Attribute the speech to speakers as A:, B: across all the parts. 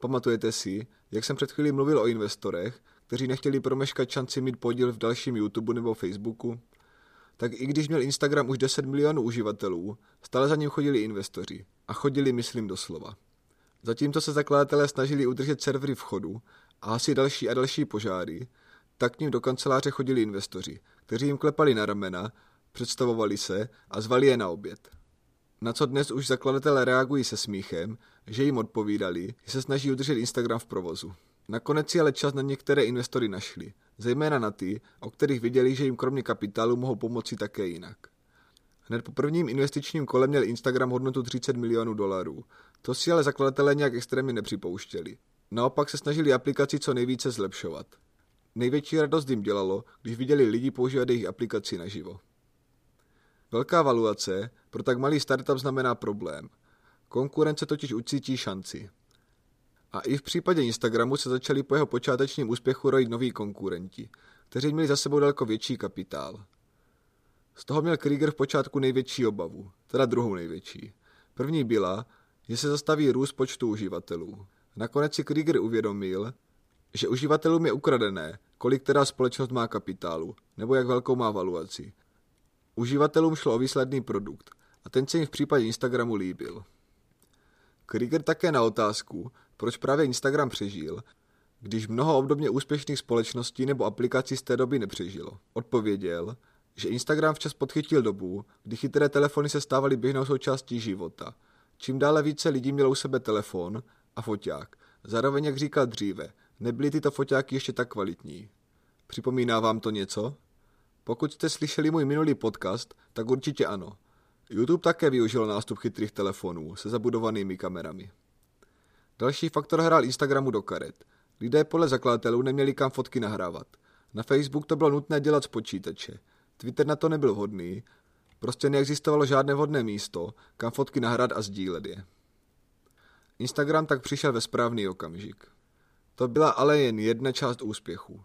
A: Pamatujete si, jak jsem před chvílí mluvil o investorech, kteří nechtěli promeškat šanci mít podíl v dalším YouTube nebo Facebooku? Tak i když měl Instagram už 10 milionů uživatelů, stále za ním chodili investoři. A chodili, myslím, doslova. Zatímco se zakladatelé snažili udržet servery v chodu a asi další a další požáry, tak k ním do kanceláře chodili investoři, kteří jim klepali na ramena, představovali se a zvali je na oběd. Na co dnes už zakladatelé reagují se smíchem, že jim odpovídali, že se snaží udržet Instagram v provozu. Nakonec si ale čas na některé investory našli, zejména na ty, o kterých viděli, že jim kromě kapitálu mohou pomoci také jinak. Hned po prvním investičním kole měl Instagram hodnotu 30 milionů dolarů. To si ale zakladatelé nějak extrémně nepřipouštěli. Naopak se snažili aplikaci co nejvíce zlepšovat. Největší radost jim dělalo, když viděli lidi používat jejich aplikaci naživo. Velká valuace pro tak malý startup znamená problém. Konkurence totiž ucítí šanci. A i v případě Instagramu se začali po jeho počátečním úspěchu rojit noví konkurenti, kteří měli za sebou daleko větší kapitál. Z toho měl Krieger v počátku největší obavu, teda druhou největší. První byla, že se zastaví růst počtu uživatelů. Nakonec si Krieger uvědomil, že uživatelům je ukradené, kolik teda společnost má kapitálu, nebo jak velkou má valuaci. Uživatelům šlo o výsledný produkt a ten se jim v případě Instagramu líbil. Krieger také na otázku, proč právě Instagram přežil, když mnoho obdobně úspěšných společností nebo aplikací z té doby nepřežilo. Odpověděl, že Instagram včas podchytil dobu, kdy chytré telefony se stávaly běžnou součástí života. Čím dále více lidí mělo u sebe telefon a foťák. Zároveň, jak říkal dříve, nebyly tyto foťáky ještě tak kvalitní. Připomíná vám to něco? Pokud jste slyšeli můj minulý podcast, tak určitě ano. YouTube také využil nástup chytrých telefonů se zabudovanými kamerami. Další faktor hrál Instagramu do karet. Lidé podle zakladatelů neměli kam fotky nahrávat. Na Facebook to bylo nutné dělat z počítače. Twitter na to nebyl vhodný, prostě neexistovalo žádné vhodné místo, kam fotky nahrát a sdílet je. Instagram tak přišel ve správný okamžik. To byla ale jen jedna část úspěchu.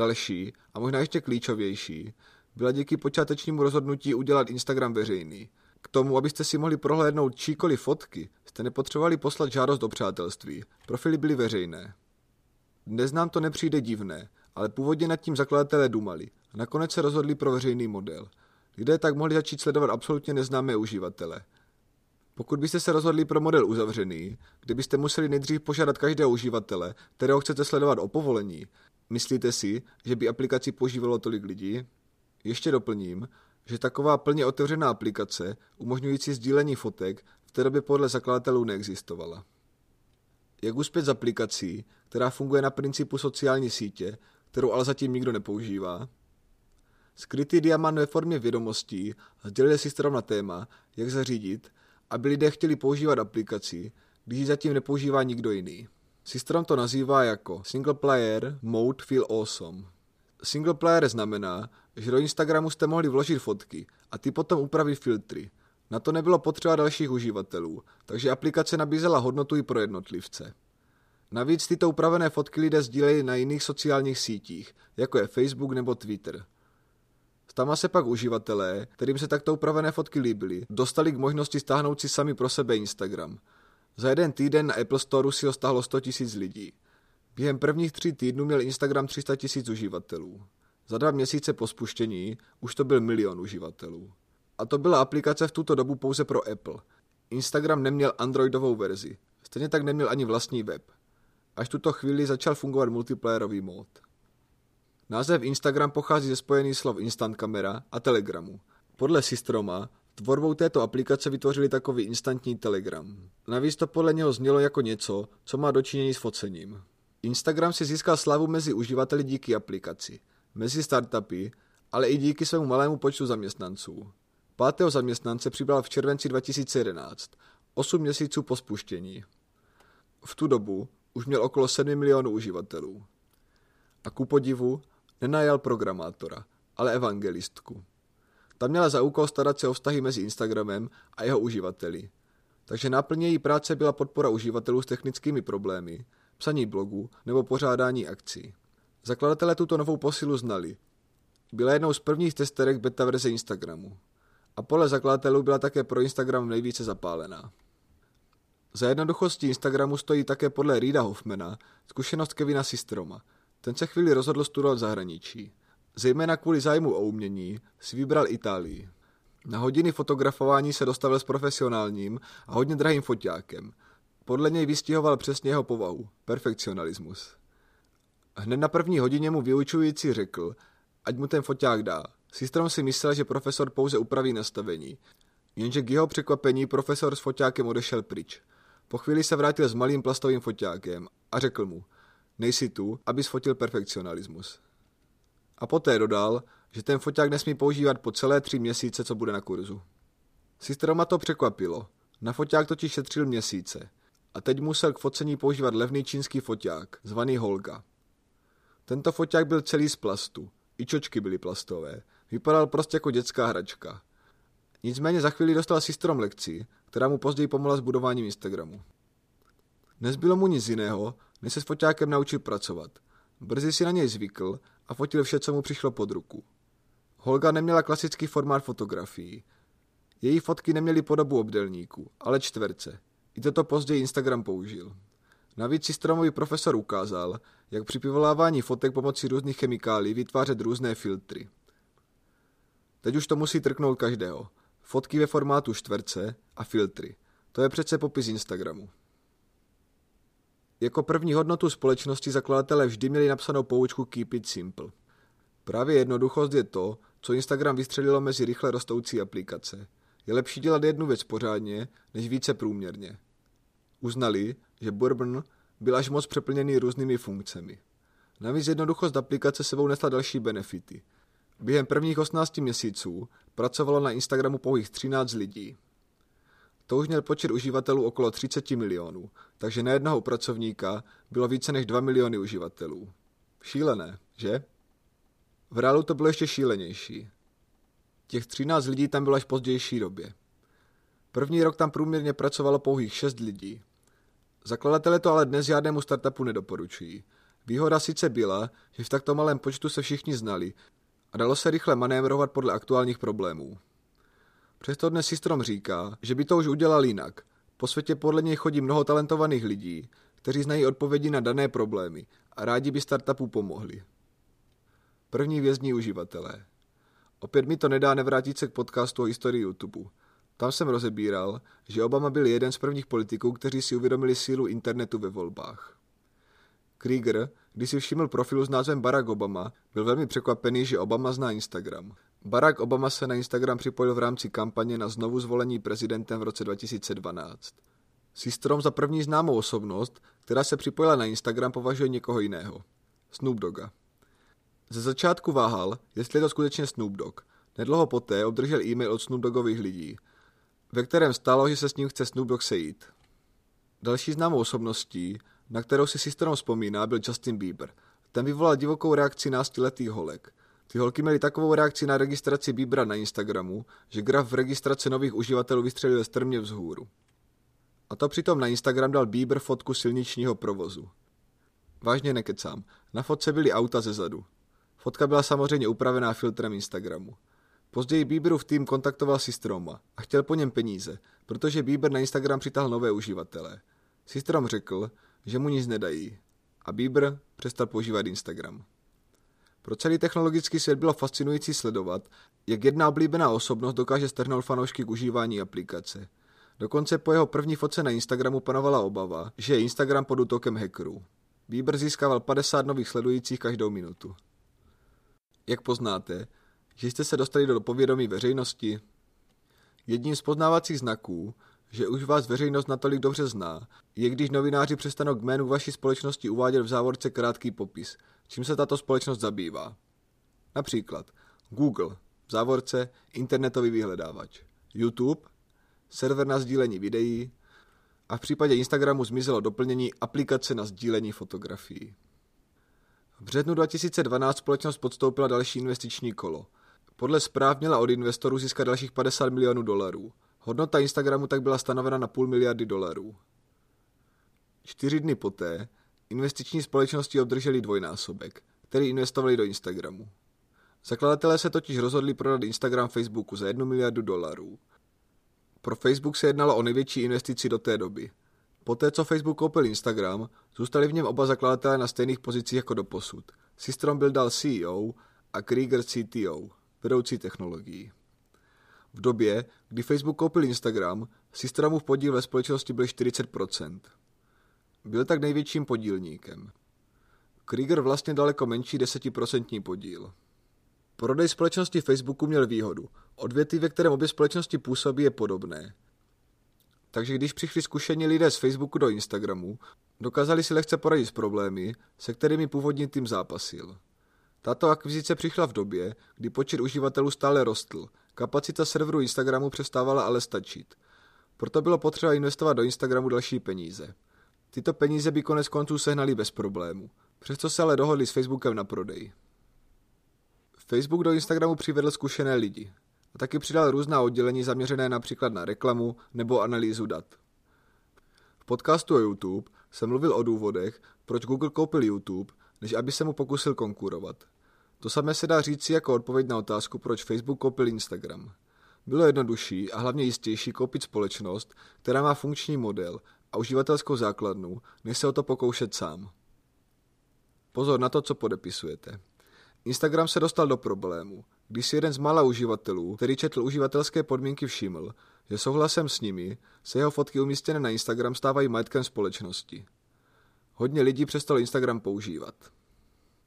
A: Další, a možná ještě klíčovější, byla díky počátečnímu rozhodnutí udělat Instagram veřejný. K tomu, abyste si mohli prohlédnout číkoliv fotky, jste nepotřebovali poslat žádost do přátelství. Profily byly veřejné. Dnes nám to nepřijde divné, ale původně nad tím zakladatelé dumali a nakonec se rozhodli pro veřejný model. Lidé tak mohli začít sledovat absolutně neznámé uživatele. Pokud byste se rozhodli pro model uzavřený, kde byste museli nejdřív požádat každého uživatele, kterého chcete sledovat o povolení, myslíte si, že by aplikaci používalo tolik lidí? Ještě doplním, že taková plně otevřená aplikace, umožňující sdílení fotek, v té době podle zakladatelů neexistovala. Jak uspět z aplikací, která funguje na principu sociální sítě, kterou ale zatím nikdo nepoužívá? Skrytý diamant ve formě vědomostí sdělil si na téma, jak zařídit, aby lidé chtěli používat aplikaci, když ji zatím nepoužívá nikdo jiný. Systrom to nazývá jako Single Player Mode Feel Awesome. Single player znamená, že do Instagramu jste mohli vložit fotky a ty potom upravit filtry. Na to nebylo potřeba dalších uživatelů, takže aplikace nabízela hodnotu i pro jednotlivce. Navíc tyto upravené fotky lidé sdílejí na jiných sociálních sítích, jako je Facebook nebo Twitter. Tam se pak uživatelé, kterým se takto upravené fotky líbily, dostali k možnosti stáhnout si sami pro sebe Instagram. Za jeden týden na Apple Store si ho stáhlo 100 000 lidí. Během prvních tří týdnů měl Instagram 300 000 uživatelů. Za dva měsíce po spuštění už to byl milion uživatelů. A to byla aplikace v tuto dobu pouze pro Apple. Instagram neměl androidovou verzi. Stejně tak neměl ani vlastní web. Až tuto chvíli začal fungovat multiplayerový mód. Název Instagram pochází ze spojených slov Instant Kamera a Telegramu. Podle Systroma tvorbou této aplikace vytvořili takový instantní Telegram. Navíc to podle něho znělo jako něco, co má dočinění s focením. Instagram si získal slavu mezi uživateli díky aplikaci, mezi startupy, ale i díky svému malému počtu zaměstnanců. Pátého zaměstnance přibral v červenci 2011, 8 měsíců po spuštění. V tu dobu už měl okolo 7 milionů uživatelů. A ku podivu nenajal programátora, ale evangelistku. Ta měla za úkol starat se o vztahy mezi Instagramem a jeho uživateli. Takže náplně její práce byla podpora uživatelů s technickými problémy, psaní blogu nebo pořádání akcí. Zakladatelé tuto novou posilu znali. Byla jednou z prvních testerek beta verze Instagramu. A podle zakladatelů byla také pro Instagram nejvíce zapálená. Za jednoduchostí Instagramu stojí také podle Rida Hoffmana zkušenost Kevina Systroma. Ten se chvíli rozhodl studovat v zahraničí. Zejména kvůli zájmu o umění si vybral Itálii. Na hodiny fotografování se dostavil s profesionálním a hodně drahým foťákem. Podle něj vystihoval přesně jeho povahu, perfekcionalismus. Hned na první hodině mu vyučující řekl, ať mu ten foťák dá. Systrom si myslel, že profesor pouze upraví nastavení. Jenže k jeho překvapení profesor s foťákem odešel pryč. Po chvíli se vrátil s malým plastovým foťákem a řekl mu, nejsi tu, aby fotil perfekcionalismus. A poté dodal, že ten foťák nesmí používat po celé tři měsíce, co bude na kurzu. Systroma to překvapilo. Na foťák totiž šetřil měsíce. A teď musel k focení používat levný čínský foťák, zvaný Holga. Tento foťák byl celý z plastu. I čočky byly plastové. Vypadal prostě jako dětská hračka. Nicméně za chvíli dostal Systrom lekci, která mu později pomohla s budováním Instagramu. Nezbylo mu nic jiného, než se s foťákem naučil pracovat. Brzy si na něj zvykl a fotil vše, co mu přišlo pod ruku. Holga neměla klasický formát fotografií. Její fotky neměly podobu obdelníku, ale čtverce. I toto později Instagram použil. Navíc si stromový profesor ukázal, jak při vyvolávání fotek pomocí různých chemikálí vytvářet různé filtry. Teď už to musí trknout každého. Fotky ve formátu čtverce a filtry. To je přece popis Instagramu. Jako první hodnotu společnosti zakladatelé vždy měli napsanou poučku Keep it simple. Právě jednoduchost je to, co Instagram vystřelilo mezi rychle rostoucí aplikace. Je lepší dělat jednu věc pořádně, než více průměrně. Uznali, že Bourbon byl až moc přeplněný různými funkcemi. Navíc jednoduchost aplikace sebou nesla další benefity. Během prvních 18 měsíců pracovalo na Instagramu pouhých 13 lidí. To už měl počet uživatelů okolo 30 milionů, takže na jednoho pracovníka bylo více než 2 miliony uživatelů. Šílené, že? V reálu to bylo ještě šílenější. Těch 13 lidí tam bylo až v pozdější době. První rok tam průměrně pracovalo pouhých 6 lidí. Zakladatelé to ale dnes žádnému startupu nedoporučují. Výhoda sice byla, že v takto malém počtu se všichni znali a dalo se rychle manévrovat podle aktuálních problémů. Přesto dnes Systrom říká, že by to už udělal jinak. Po světě podle něj chodí mnoho talentovaných lidí, kteří znají odpovědi na dané problémy a rádi by startupu pomohli. První vězní uživatelé. Opět mi to nedá nevrátit se k podcastu o historii YouTube. Tam jsem rozebíral, že Obama byl jeden z prvních politiků, kteří si uvědomili sílu internetu ve volbách. Krieger, když si všiml profilu s názvem Barack Obama, byl velmi překvapený, že Obama zná Instagram. Barack Obama se na Instagram připojil v rámci kampaně na znovu zvolení prezidentem v roce 2012. Systrom za první známou osobnost, která se připojila na Instagram, považuje někoho jiného. Snoop Dogga. Ze začátku váhal, jestli je to skutečně Snoop Dogg. Nedlouho poté obdržel e-mail od Snoop Doggových lidí, ve kterém stalo, že se s ním chce Snoop Dogg sejít. Další známou osobností, na kterou si Systrom vzpomíná, byl Justin Bieber. Ten vyvolal divokou reakci náctiletých holek. Ty holky měly takovou reakci na registraci Biebera na Instagramu, že graf v registraci nových uživatelů vystřelil strmě vzhůru. A to přitom na Instagram dal Bieber fotku silničního provozu. Vážně nekecám, na fotce byly auta ze zadu. Fotka byla samozřejmě upravená filtrem Instagramu. Později Bieberův tým kontaktoval Systroma a chtěl po něm peníze, protože Bieber na Instagram přitáhl nové uživatele. Systrom řekl, že mu nic nedají a Bieber přestal používat Instagram. Pro celý technologický svět bylo fascinující sledovat, jak jedna oblíbená osobnost dokáže strhnout fanoušky k užívání aplikace. Dokonce po jeho první fotce na Instagramu panovala obava, že je Instagram pod útokem hackerů. Bieber získával 50 nových sledujících každou minutu. Jak poznáte, že jste se dostali do povědomí veřejnosti? Jedním z poznávacích znaků, že už vás veřejnost natolik dobře zná, je když novináři přestanou k jménu vaší společnosti uvádět v závorce krátký popis, čím se tato společnost zabývá. Například Google, v závorce internetový vyhledávač, YouTube, server na sdílení videí a v případě Instagramu zmizelo doplnění aplikace na sdílení fotografií. V březnu 2012 společnost podstoupila další investiční kolo. Podle zpráv měla od investorů získat dalších 50 milionů dolarů. Hodnota Instagramu tak byla stanovena na půl miliardy dolarů. Čtyři dny poté investiční společnosti obdrželi dvojnásobek, který investovali do Instagramu. Zakladatelé se totiž rozhodli prodat Instagram Facebooku za jednu miliardu dolarů. Pro Facebook se jednalo o největší investici do té doby. Poté, co Facebook koupil Instagram, zůstali v něm oba zakladatelé na stejných pozicích jako doposud. Systrom byl dal CEO a Krieger CTO, vedoucí technologií. V době, kdy Facebook koupil Instagram, Systramův podíl ve společnosti byl 40%. Byl tak největším podílníkem. Krieger vlastně daleko menší 10% podíl. Prodej společnosti Facebooku měl výhodu. Odvětví, ve kterém obě společnosti působí, je podobné. Takže když přišli zkušení lidé z Facebooku do Instagramu, dokázali si lehce poradit s problémy, se kterými původní tým zápasil. Tato akvizice přišla v době, kdy počet uživatelů stále rostl, kapacita serveru Instagramu přestávala ale stačit. Proto bylo potřeba investovat do Instagramu další peníze. Tyto peníze by konec konců sehnali bez problému. Přesto se ale dohodli s Facebookem na prodej. Facebook do Instagramu přivedl zkušené lidi a taky přidal různá oddělení zaměřené například na reklamu nebo analýzu dat. V podcastu o YouTube jsem mluvil o důvodech, proč Google koupil YouTube, než aby se mu pokusil konkurovat. To samé se dá říci jako odpověď na otázku, proč Facebook koupil Instagram. Bylo jednodušší a hlavně jistější koupit společnost, která má funkční model a uživatelskou základnu, než se o to pokoušet sám. Pozor na to, co podepisujete. Instagram se dostal do problému, když si jeden z mála uživatelů, který četl uživatelské podmínky, všiml, že souhlasem s nimi se jeho fotky umístěné na Instagram stávají majetkem společnosti. Hodně lidí přestalo Instagram používat.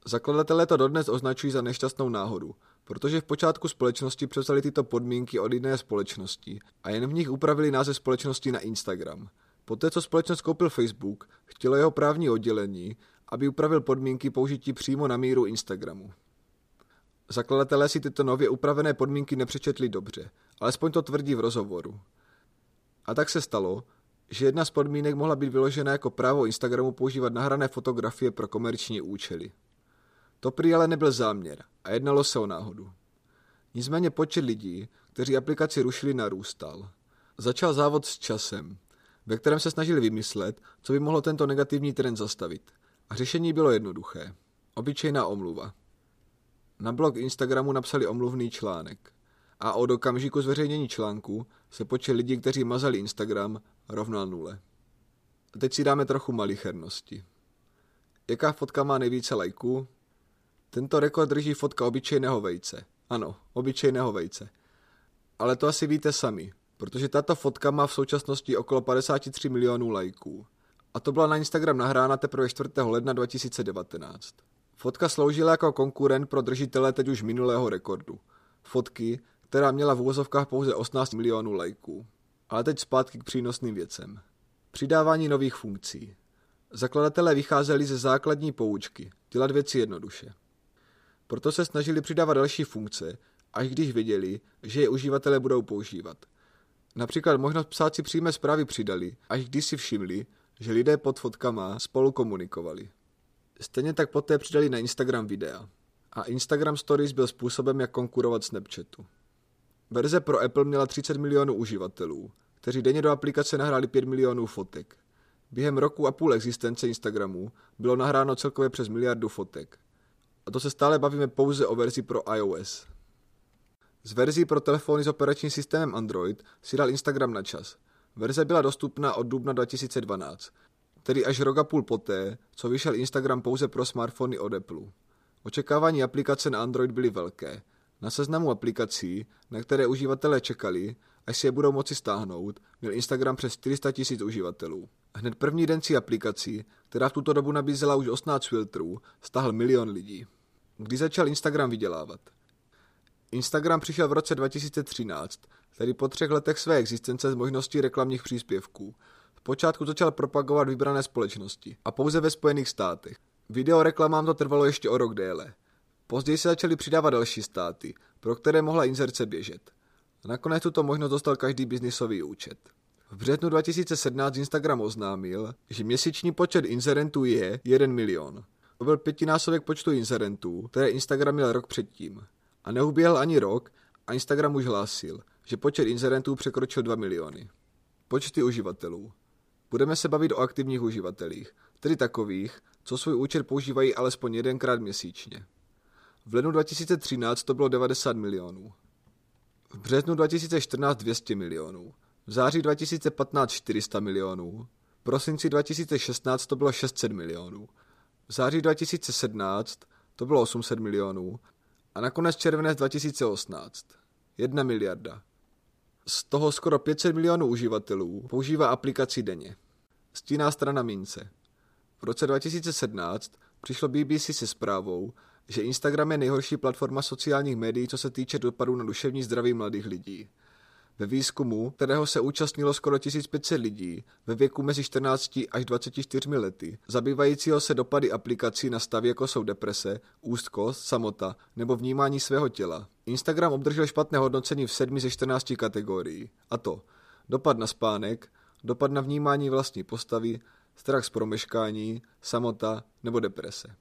A: Zakladatelé to dodnes označují za nešťastnou náhodu, protože v počátku společnosti převzali tyto podmínky od jiné společnosti a jen v nich upravili název společnosti na Instagram. Poté, co společnost koupil Facebook, chtělo jeho právní oddělení, aby upravil podmínky použití přímo na míru Instagramu. Zakladatelé si tyto nově upravené podmínky nepřečetli dobře, alespoň to tvrdí v rozhovoru. A tak se stalo, že jedna z podmínek mohla být vyložena jako právo Instagramu používat nahrané fotografie pro komerční účely. To prý ale nebyl záměr a jednalo se o náhodu. Nicméně počet lidí, kteří aplikaci rušili, narůstal. Začal závod s časem, ve kterém se snažili vymyslet, co by mohlo tento negativní trend zastavit. A řešení bylo jednoduché. Obyčejná omluva. Na blog Instagramu napsali omluvný článek. A od okamžiku zveřejnění článku se počet lidí, kteří mazali Instagram, rovnal nule. A teď si dáme trochu malichernosti. Jaká fotka má nejvíce lajků? Tento rekord drží fotka obyčejného vejce. Ano, obyčejného vejce. Ale to asi víte sami, protože tato fotka má v současnosti okolo 53 milionů lajků. A to byla na Instagram nahrána teprve 4. ledna 2019. Fotka sloužila jako konkurent pro držitele teď už minulého rekordu. Fotky, která měla v úvozovkách pouze 18 milionů lajků. Ale teď zpátky k přínosným věcem. Přidávání nových funkcí. Zakladatelé vycházeli ze základní poučky, dělat věci jednoduše. Proto se snažili přidávat další funkce, až když věděli, že je uživatelé budou používat. Například možnost psát si přímé zprávy přidali, až když si všimli, že lidé pod fotkama spolu komunikovali. Stejně tak poté přidali na Instagram videa. A Instagram Stories byl způsobem, jak konkurovat Snapchatu. Verze pro Apple měla 30 milionů uživatelů, kteří denně do aplikace nahráli 5 milionů fotek. Během roku a půl existence Instagramu bylo nahráno celkově přes miliardu fotek. A to se stále bavíme pouze o verzi pro iOS. Z verzí pro telefony s operačním systémem Android si dal Instagram na čas. Verze byla dostupná od dubna 2012, tedy až rok a půl poté, co vyšel Instagram pouze pro smartfony od Apple. Očekávání aplikace na Android byly velké. Na seznamu aplikací, na které uživatelé čekali, až si je budou moci stáhnout, měl Instagram přes 400 tisíc uživatelů. Hned první den si aplikací, která v tuto dobu nabízela už 18 filtrů, stáhl milion lidí. Kdy začal Instagram vydělávat? Instagram přišel v roce 2013, tedy po třech letech své existence s možností reklamních příspěvků. V počátku začal propagovat vybrané společnosti a pouze ve Spojených státech. Video reklamám to trvalo ještě o rok déle. Později se začaly přidávat další státy, pro které mohla inzerce běžet. Nakonec tuto možnost dostal každý biznisový účet. V březnu 2017 Instagram oznámil, že měsíční počet inzerentů je 1 milion. To byl pětinásobek počtu inzerentů, které Instagram měl rok předtím. A neuběhl ani rok a Instagram už hlásil, že počet inzerentů překročil 2 miliony. Počty uživatelů. Budeme se bavit o aktivních uživatelích, tedy takových, co svůj účet používají alespoň jedenkrát měsíčně. V lednu 2013 to bylo 90 milionů. V březnu 2014 200 milionů. V září 2015 400 milionů. prosinci 2016 to bylo 600 milionů. V září 2017 to bylo 800 milionů a nakonec červenec 2018 1 miliarda. Z toho skoro 500 milionů uživatelů používá aplikaci denně. Stíná strana mince. V roce 2017 přišlo BBC se zprávou, že Instagram je nejhorší platforma sociálních médií, co se týče dopadu na duševní zdraví mladých lidí. Ve výzkumu, kterého se účastnilo skoro 1500 lidí ve věku mezi 14 až 24 lety, zabývajícího se dopady aplikací na stavy jako jsou deprese, úzkost, samota nebo vnímání svého těla, Instagram obdržel špatné hodnocení v 7 ze 14 kategorií, a to dopad na spánek, dopad na vnímání vlastní postavy, strach z promeškání, samota nebo deprese.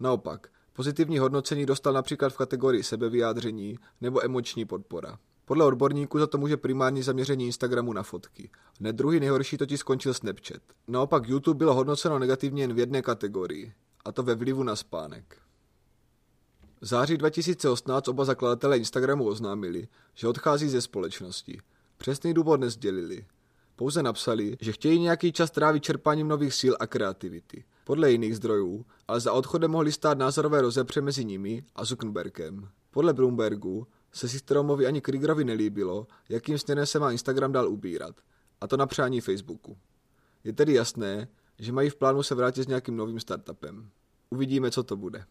A: Naopak, pozitivní hodnocení dostal například v kategorii sebevyjádření nebo emoční podpora. Podle odborníků za to může primární zaměření Instagramu na fotky. Hned druhý nejhorší totiž skončil Snapchat. Naopak YouTube bylo hodnoceno negativně jen v jedné kategorii, a to ve vlivu na spánek. V září 2018 oba zakladatelé Instagramu oznámili, že odchází ze společnosti. Přesný důvod nezdělili. Pouze napsali, že chtějí nějaký čas trávit čerpáním nových sil a kreativity. Podle jiných zdrojů, ale za odchodem mohly stát názorové rozepře mezi nimi a Zuckerbergem. Podle Bloombergu se Systromovi ani Kriegerovi nelíbilo, jakým směrem se má Instagram dál ubírat, a to na přání Facebooku. Je tedy jasné, že mají v plánu se vrátit s nějakým novým startupem. Uvidíme, co to bude.